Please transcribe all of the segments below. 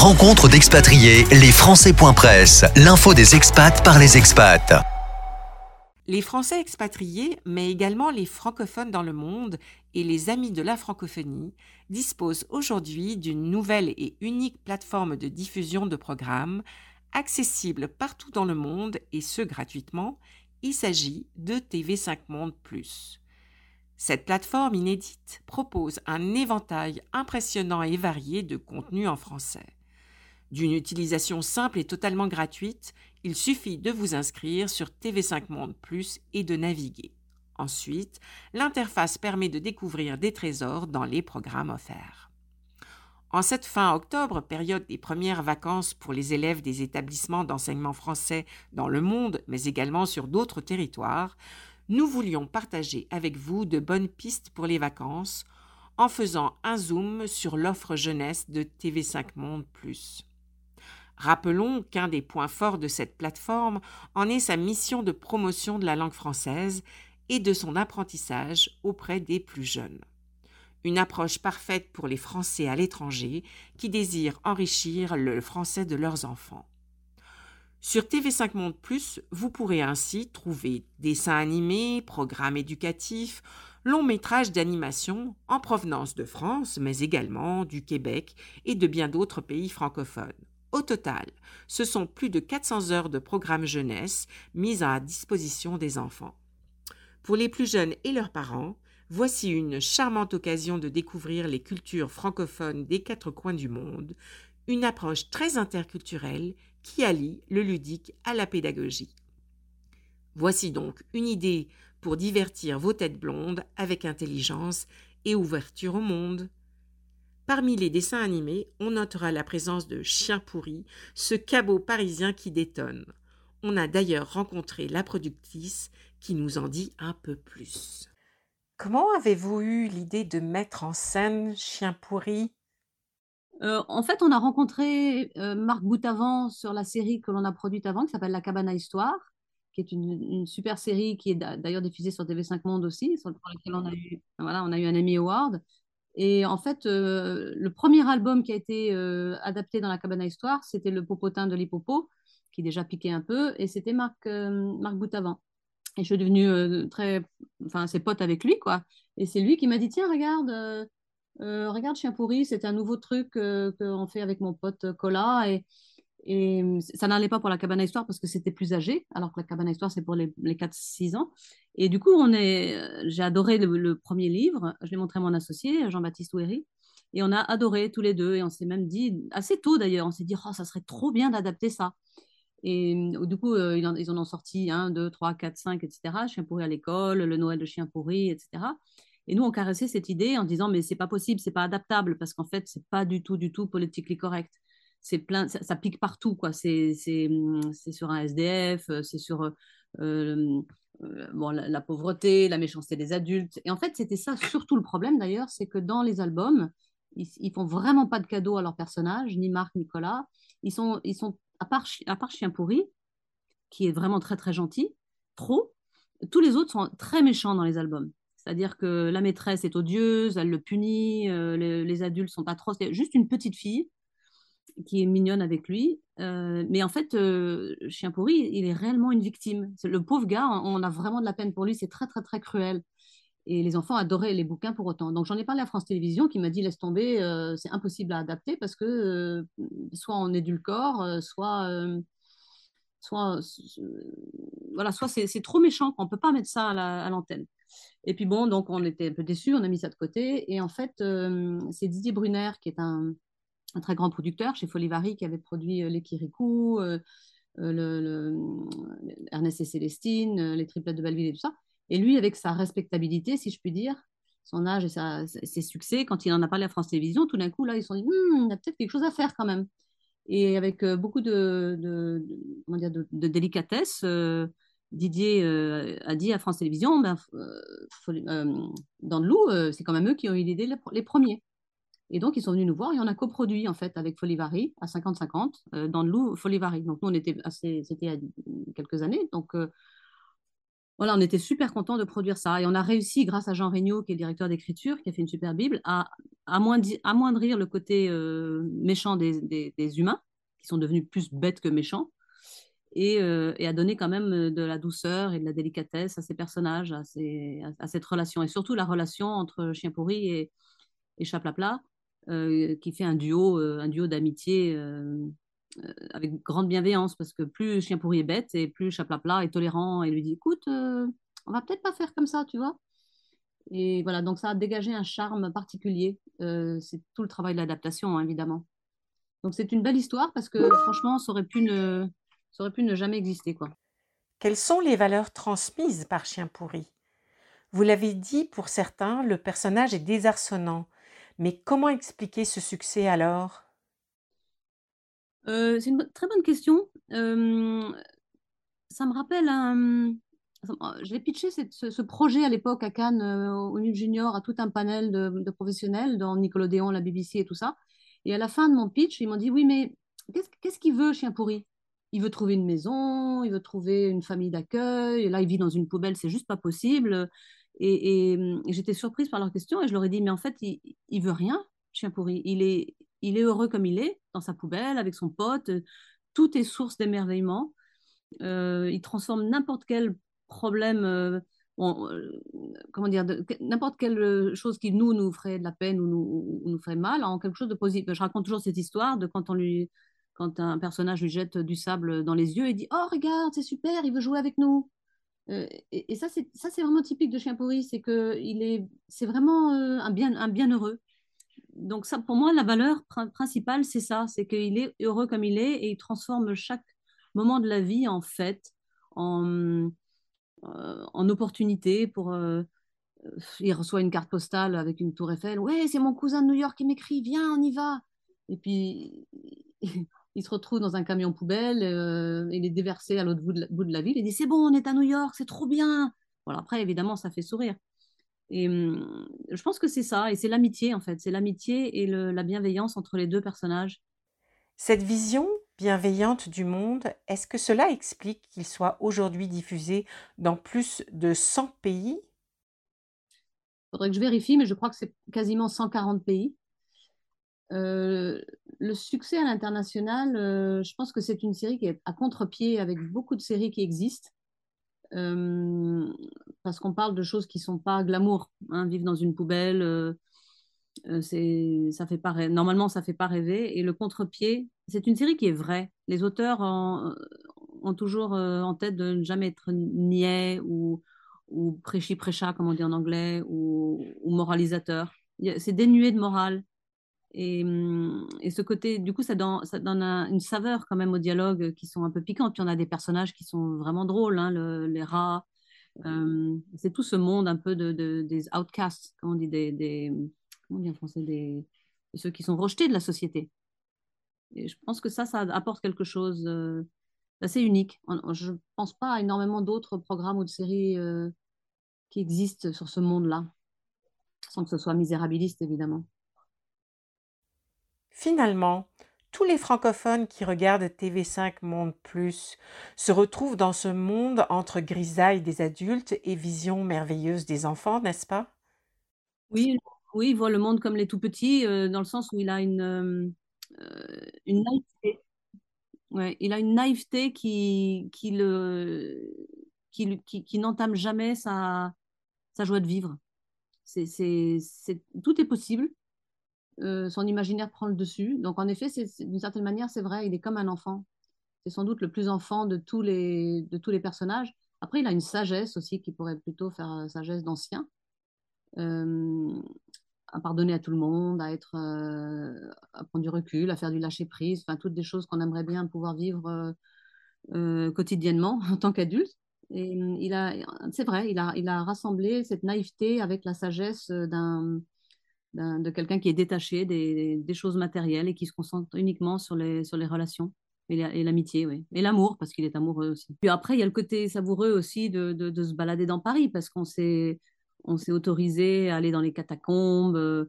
Rencontre d'expatriés, les Français.press, l'info des expats par les expats. Les Français expatriés, mais également les francophones dans le monde et les amis de la francophonie disposent aujourd'hui d'une nouvelle et unique plateforme de diffusion de programmes accessible partout dans le monde et ce gratuitement. Il s'agit de TV5 Monde Plus. Cette plateforme inédite propose un éventail impressionnant et varié de contenus en français. D'une utilisation simple et totalement gratuite, il suffit de vous inscrire sur TV5 Monde Plus et de naviguer. Ensuite, l'interface permet de découvrir des trésors dans les programmes offerts. En cette fin octobre, période des premières vacances pour les élèves des établissements d'enseignement français dans le monde, mais également sur d'autres territoires, nous voulions partager avec vous de bonnes pistes pour les vacances en faisant un zoom sur l'offre jeunesse de TV5 Monde ⁇ Rappelons qu'un des points forts de cette plateforme en est sa mission de promotion de la langue française et de son apprentissage auprès des plus jeunes. Une approche parfaite pour les Français à l'étranger qui désirent enrichir le français de leurs enfants. Sur TV5 Monde vous pourrez ainsi trouver dessins animés, programmes éducatifs, longs métrages d'animation en provenance de France, mais également du Québec et de bien d'autres pays francophones. Au total, ce sont plus de 400 heures de programmes jeunesse mises à disposition des enfants. Pour les plus jeunes et leurs parents, voici une charmante occasion de découvrir les cultures francophones des quatre coins du monde, une approche très interculturelle qui allie le ludique à la pédagogie. Voici donc une idée pour divertir vos têtes blondes avec intelligence et ouverture au monde. Parmi les dessins animés, on notera la présence de Chien pourri, ce cabot parisien qui détonne. On a d'ailleurs rencontré la productrice qui nous en dit un peu plus. Comment avez-vous eu l'idée de mettre en scène Chien pourri? Euh, en fait, on a rencontré euh, Marc Boutavant sur la série que l'on a produite avant, qui s'appelle La Cabane à Histoire, qui est une, super série qui est d'ailleurs diffusée sur TV5 Monde aussi, sur laquelle on a eu, voilà, on a eu un Emmy Award. Et en fait, euh, le premier album qui a été adapté dans La Cabane à Histoire, c'était Le Popotin de l'Hippopo, qui déjà piquait un peu, et c'était Marc, Marc Boutavant. Et je suis devenue très, enfin, ses potes avec lui, quoi. Et c'est lui qui m'a dit, tiens, regarde euh, regarde Chien pourri, c'est un nouveau truc euh, qu'on fait avec mon pote Cola. Et ça n'allait pas pour la cabane à histoire parce que c'était plus âgé, alors que la cabane à histoire, c'est pour les, 4-6 ans. Et du coup, on est, euh, j'ai adoré le, premier livre. Je l'ai montré à mon associé, Jean-Baptiste Ouéry. Et on a adoré tous les deux. Et on s'est même dit, assez tôt d'ailleurs, on s'est dit, oh, ça serait trop bien d'adapter ça. Et du coup, ils, en, ils, en, ont sorti 1, 2, 3, 4, 5, etc. Chien pourri à l'école, le Noël de chien pourri, etc. Et nous, on caressait cette idée en disant, mais c'est pas possible, c'est pas adaptable, parce qu'en fait, c'est pas du tout, du tout politiquement correct. C'est plein, ça, pique partout, quoi. C'est, c'est, sur un SDF, c'est sur euh, euh, bon, la, pauvreté, la méchanceté des adultes. Et en fait, c'était ça surtout le problème d'ailleurs, c'est que dans les albums, ils, ils font vraiment pas de cadeaux à leurs personnages, ni Marc, ni Nicolas. Ils sont, ils sont à part, à part Chien pourri, qui est vraiment très très gentil, trop. Tous les autres sont très méchants dans les albums. C'est-à-dire que la maîtresse est odieuse, elle le punit, euh, les, adultes sont atroces. Juste une petite fille qui est mignonne avec lui. Euh, mais en fait, euh, Chien pourri, il est réellement une victime. Le pauvre gars, on a vraiment de la peine pour lui. C'est très, très, très cruel. Et les enfants adoraient les bouquins pour autant. Donc j'en ai parlé à France Télévisions qui m'a dit laisse tomber, c'est impossible à adapter parce que soit on édulcore, soit soit voilà, soit c'est trop méchant, on peut pas mettre ça à l'antenne. Et puis bon, donc on était un peu déçus, on a mis ça de côté. Et en fait, euh, c'est Didier Brunner, qui est un, très grand producteur chez Folivari, qui avait produit euh, Les Kirikou, euh, le, Ernest et Célestine, les triplettes de Belleville et tout ça. Et lui, avec sa respectabilité, si je puis dire, son âge et ses succès, quand il en a parlé à France Télévisions, tout d'un coup, là, ils se sont dit, hum, il y a peut-être quelque chose à faire quand même. Et avec beaucoup de, de, de délicatesse, Didier euh, a dit à France Télévisions, euh, euh, dans le loup, c'est quand même eux qui ont eu l'idée les, premiers. Et donc, ils sont venus nous voir et on a coproduit en fait avec Folivari à 50-50 dans le loup Folivari. Donc, nous, on était assez, c'était il y a quelques années. Donc, voilà, on était super contents de produire ça. Et on a réussi, grâce à Jean Regnault, qui est le directeur d'écriture, qui a fait une super Bible, à, amoindrir le côté méchant des, des, humains, qui sont devenus plus bêtes que méchants, et, et, à donner quand même de la douceur et de la délicatesse à ces personnages, à, ces, à, cette relation, et surtout la relation entre Chien pourri et, et Chaplapla, qui fait un duo, un duo d'amitié avec grande bienveillance, parce que plus Chien pourri est bête, et plus Chaplapla est tolérant et lui dit, écoute, on va peut-être pas faire comme ça, tu vois. Et voilà, donc ça a dégagé un charme particulier. Euh, c'est tout le travail de l'adaptation, hein, évidemment. Donc c'est une belle histoire parce que franchement, ça aurait pu ne, ça aurait pu ne jamais exister. quoi. Quelles sont les valeurs transmises par Chien pourri? Vous l'avez dit, pour certains, le personnage est désarçonnant. Mais comment expliquer ce succès alors? Euh, C'est une très bonne question. Euh, ça me rappelle un, j'ai pitché ce, projet à l'époque à Cannes, euh, au NUT Junior, à tout un panel de, professionnels, dans Nickelodeon, la BBC et tout ça. Et à la fin de mon pitch, ils m'ont dit Oui, mais qu'est-ce qu'il veut, chien pourri? Il veut trouver une maison, il veut trouver une famille d'accueil. Et là, il vit dans une poubelle, c'est juste pas possible. Et, j'étais surprise par leur question et je leur ai dit Mais en fait, il, il veut rien, chien pourri. Il est, il est heureux comme il est, dans sa poubelle, avec son pote. Tout est source d'émerveillement. Euh, il transforme n'importe quel problème, euh, euh, comment dire, n'importe quelle chose qui nous nous ferait de la peine ou nous, nous ferait mal en quelque chose de positif. Je raconte toujours cette histoire de quand on lui, quand un personnage lui jette du sable dans les yeux et dit oh regarde c'est super, il veut jouer avec nous. Euh, et, ça c'est ça c'est vraiment typique de chien pourri, c'est que il est c'est vraiment un bien un bienheureux. Donc ça pour moi la valeur principale c'est ça, c'est qu'il est heureux comme il est et il transforme chaque moment de la vie en fête, en euh, en opportunité pour. Euh, euh, il reçoit une carte postale avec une tour Eiffel. Ouais, c'est mon cousin de New York qui m'écrit, viens, on y va. Et puis, il se retrouve dans un camion poubelle, il est déversé à l'autre bout, bout, de la ville. Il dit, c'est bon, on est à New York, c'est trop bien. Voilà, après, évidemment, ça fait sourire. Et hum, je pense que c'est ça, et c'est l'amitié, en fait. C'est l'amitié et la bienveillance entre les deux personnages. Cette vision bienveillante du monde, est-ce que cela explique qu'il soit aujourd'hui diffusé dans plus de 100 pays? Il faudrait que je vérifie, mais je crois que c'est quasiment 140 pays. Euh, le succès à l'international, euh, je pense que c'est une série qui est à contre-pied avec beaucoup de séries qui existent. Euh, parce qu'on parle de choses qui ne sont pas glamour. Hein, vivre dans une poubelle, c'est, ça fait pas, normalement, ça fait pas rêver. Et le contre-pied, c'est une série qui est vraie. Les auteurs ont toujours en tête de ne jamais être niais ou, ou prêchi-prêcha, comme on dit en anglais, ou, moralisateur. C'est dénué de morale. Et, hum, et, ce côté, du coup, ça donne, une saveur quand même aux dialogues qui sont un peu piquants. Puis on a des personnages qui sont vraiment drôles, hein, les rats. Hum, c'est tout ce monde un peu de, des outcasts, comme on dit, des, des, comment on dit en français, des, ceux qui sont rejetés de la société. Et je pense que ça, ça apporte quelque chose euh, d'assez unique. Je ne pense pas à énormément d'autres programmes ou de séries euh, qui existent sur ce monde-là, sans que ce soit misérabiliste, évidemment. Finalement, tous les francophones qui regardent TV5 Monde Plus se retrouvent dans ce monde entre grisailles des adultes et vision merveilleuse des enfants, n'est-ce pas? Oui, oui, il voit le monde comme les tout petits, euh, dans le sens où il a une, euh, une naïveté. Ouais, il a une naïveté qui, qui, n'entame jamais sa, joie de vivre. Tout est possible. Euh, son imaginaire prend le dessus. Donc, en effet, c'est, d'une certaine manière, c'est vrai, il est comme un enfant. C'est sans doute le plus enfant de tous les, de tous les personnages. Après, il a une sagesse aussi qui pourrait plutôt faire sagesse d'ancien. Euh, à pardonner à tout le monde, à être, euh, à prendre du recul, à faire du lâcher prise, enfin toutes des choses qu'on aimerait bien pouvoir vivre euh, euh, quotidiennement en tant qu'adulte. Et il a, c'est vrai, il a, il a rassemblé cette naïveté avec la sagesse d'un, de quelqu'un qui est détaché des, choses matérielles et qui se concentre uniquement sur les, relations et l'amitié, oui. Et l'amour, parce qu'il est amoureux aussi. Puis après, il y a le côté savoureux aussi de, se balader dans Paris, parce qu'on s'est autorisé à aller dans les catacombes. Euh,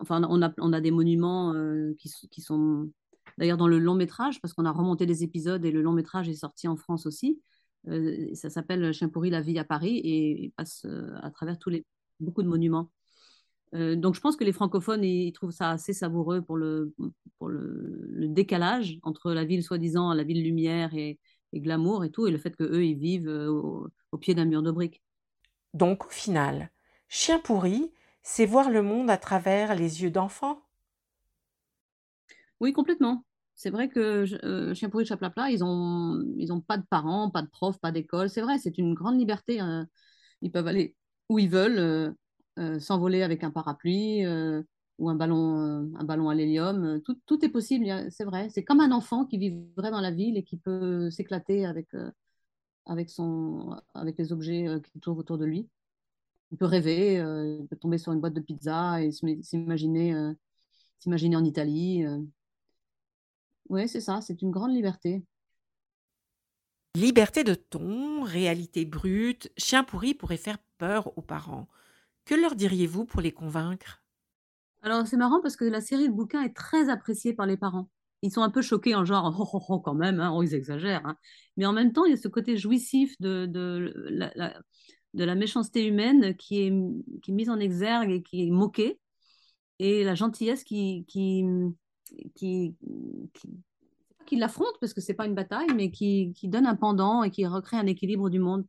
enfin, on a, des monuments euh, qui, sont d'ailleurs dans le long métrage, parce qu'on a remonté des épisodes et le long métrage est sorti en France aussi. Euh, ça s'appelle Chien pourri, la vie à Paris et il passe à travers tous les, beaucoup de monuments. Euh, donc je pense que les francophones, ils trouvent ça assez savoureux pour le, pour le, le décalage entre la ville soi-disant, la ville lumière et, et, glamour et tout, et le fait qu'eux, ils vivent euh, au, au pied d'un mur de briques. Donc au final, Chien pourri, c'est voir le monde à travers les yeux d'enfants Oui, complètement. C'est vrai que euh, Chien pourri, Chaplapla, ils ont, ils ont pas de parents, pas de profs, pas d'école. C'est vrai, c'est une grande liberté. Hein. Ils peuvent aller où ils veulent, euh, s'envoler avec un parapluie euh, ou un ballon, euh, un ballon à l'hélium. Tout, tout est possible, c'est vrai. C'est comme un enfant qui vivrait dans la ville et qui peut s'éclater avec, euh, avec, avec les objets euh, qui trouvent autour de lui. Il peut rêver, euh, il peut tomber sur une boîte de pizza et s'im- s'imaginer euh, s'imaginer en Italie. euh. Ouais, c'est ça, c'est une grande liberté. Liberté de ton, réalité brute, Chien pourri pourrait faire peur aux parents. Que leur diriez-vous pour les convaincre? Alors, c'est marrant parce que la série de bouquins est très appréciée par les parents. Ils sont un peu choqués en genre, oh, oh, oh, quand même, hein, oh, ils exagèrent. hein. Mais en même temps, il y a ce côté jouissif de, la, méchanceté humaine qui est, mise en exergue et qui est moquée, et la gentillesse qui, l'affronte, parce que c'est pas une bataille, mais qui donne un pendant et qui recrée un équilibre du monde.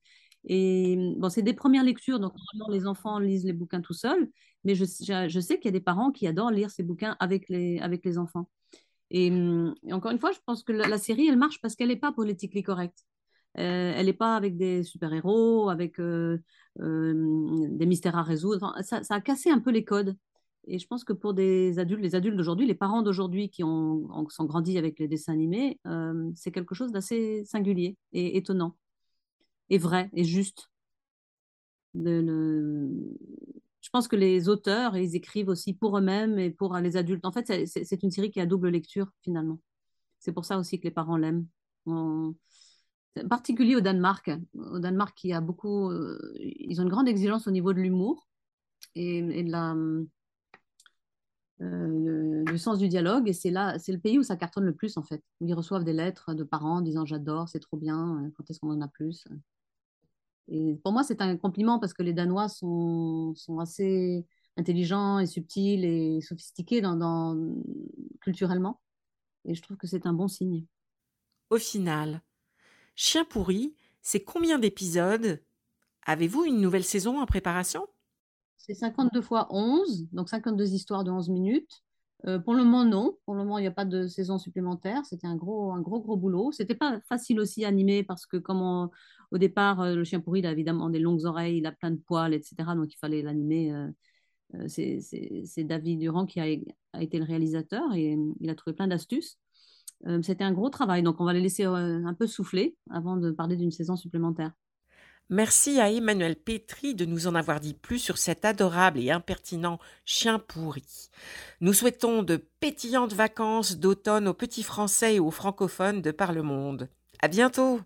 Et bon, c'est des premières lectures, donc normalement les enfants lisent les bouquins tout seuls, mais je, je, je sais qu'il y a des parents qui adorent lire ces bouquins avec les, avec les enfants. Et, et encore une fois, je pense que la, la série, elle marche parce qu'elle n'est pas politiquement correcte. Euh, elle n'est pas avec des super-héros, avec euh, euh, des mystères à résoudre. Enfin, ça, ça a cassé un peu les codes. Et je pense que pour des adultes, les adultes d'aujourd'hui, les parents d'aujourd'hui qui ont, ont, sont grandis avec les dessins animés, c'est quelque chose d'assez singulier et étonnant, et vrai, et juste. Je pense que les auteurs, ils écrivent aussi pour eux-mêmes et pour les adultes. En fait, c'est une série qui a double lecture, finalement. C'est pour ça aussi que les parents l'aiment. C'est particulier au Danemark. Au Danemark, il a beaucoup, euh, ils ont une grande exigence au niveau de l'humour et, de la, euh, du sens du dialogue. Et c'est là, c'est le pays où ça cartonne le plus, en fait. Où ils reçoivent des lettres de parents disant j'adore, c'est trop bien, quand est-ce qu'on en a plus? Et pour moi, c'est un compliment parce que les Danois sont, sont assez intelligents et subtils et sophistiqués dans, dans, culturellement. Et je trouve que c'est un bon signe. Au final, Chien pourri, c'est combien d'épisodes? Avez-vous une nouvelle saison en préparation? C'est 52 fois 11, donc 52 histoires de 11 minutes. Euh, pour le moment, non. Pour le moment, il n'y a pas de saison supplémentaire. C'était un gros, un gros, gros boulot. C'était pas facile aussi à animer parce que, comme au départ, euh, le chien pourri, il a évidemment des longues oreilles, il a plein de poils, etc. Donc, il fallait l'animer. Euh, c'est David Durand qui a, été le réalisateur et il a trouvé plein d'astuces. C'était un gros travail. Donc, on va les laisser un peu souffler avant de parler d'une saison supplémentaire. Merci à Emmanuel Pétri de nous en avoir dit plus sur cet adorable et impertinent chien pourri. Nous souhaitons de pétillantes vacances d'automne aux petits Français et aux francophones de par le monde. À bientôt!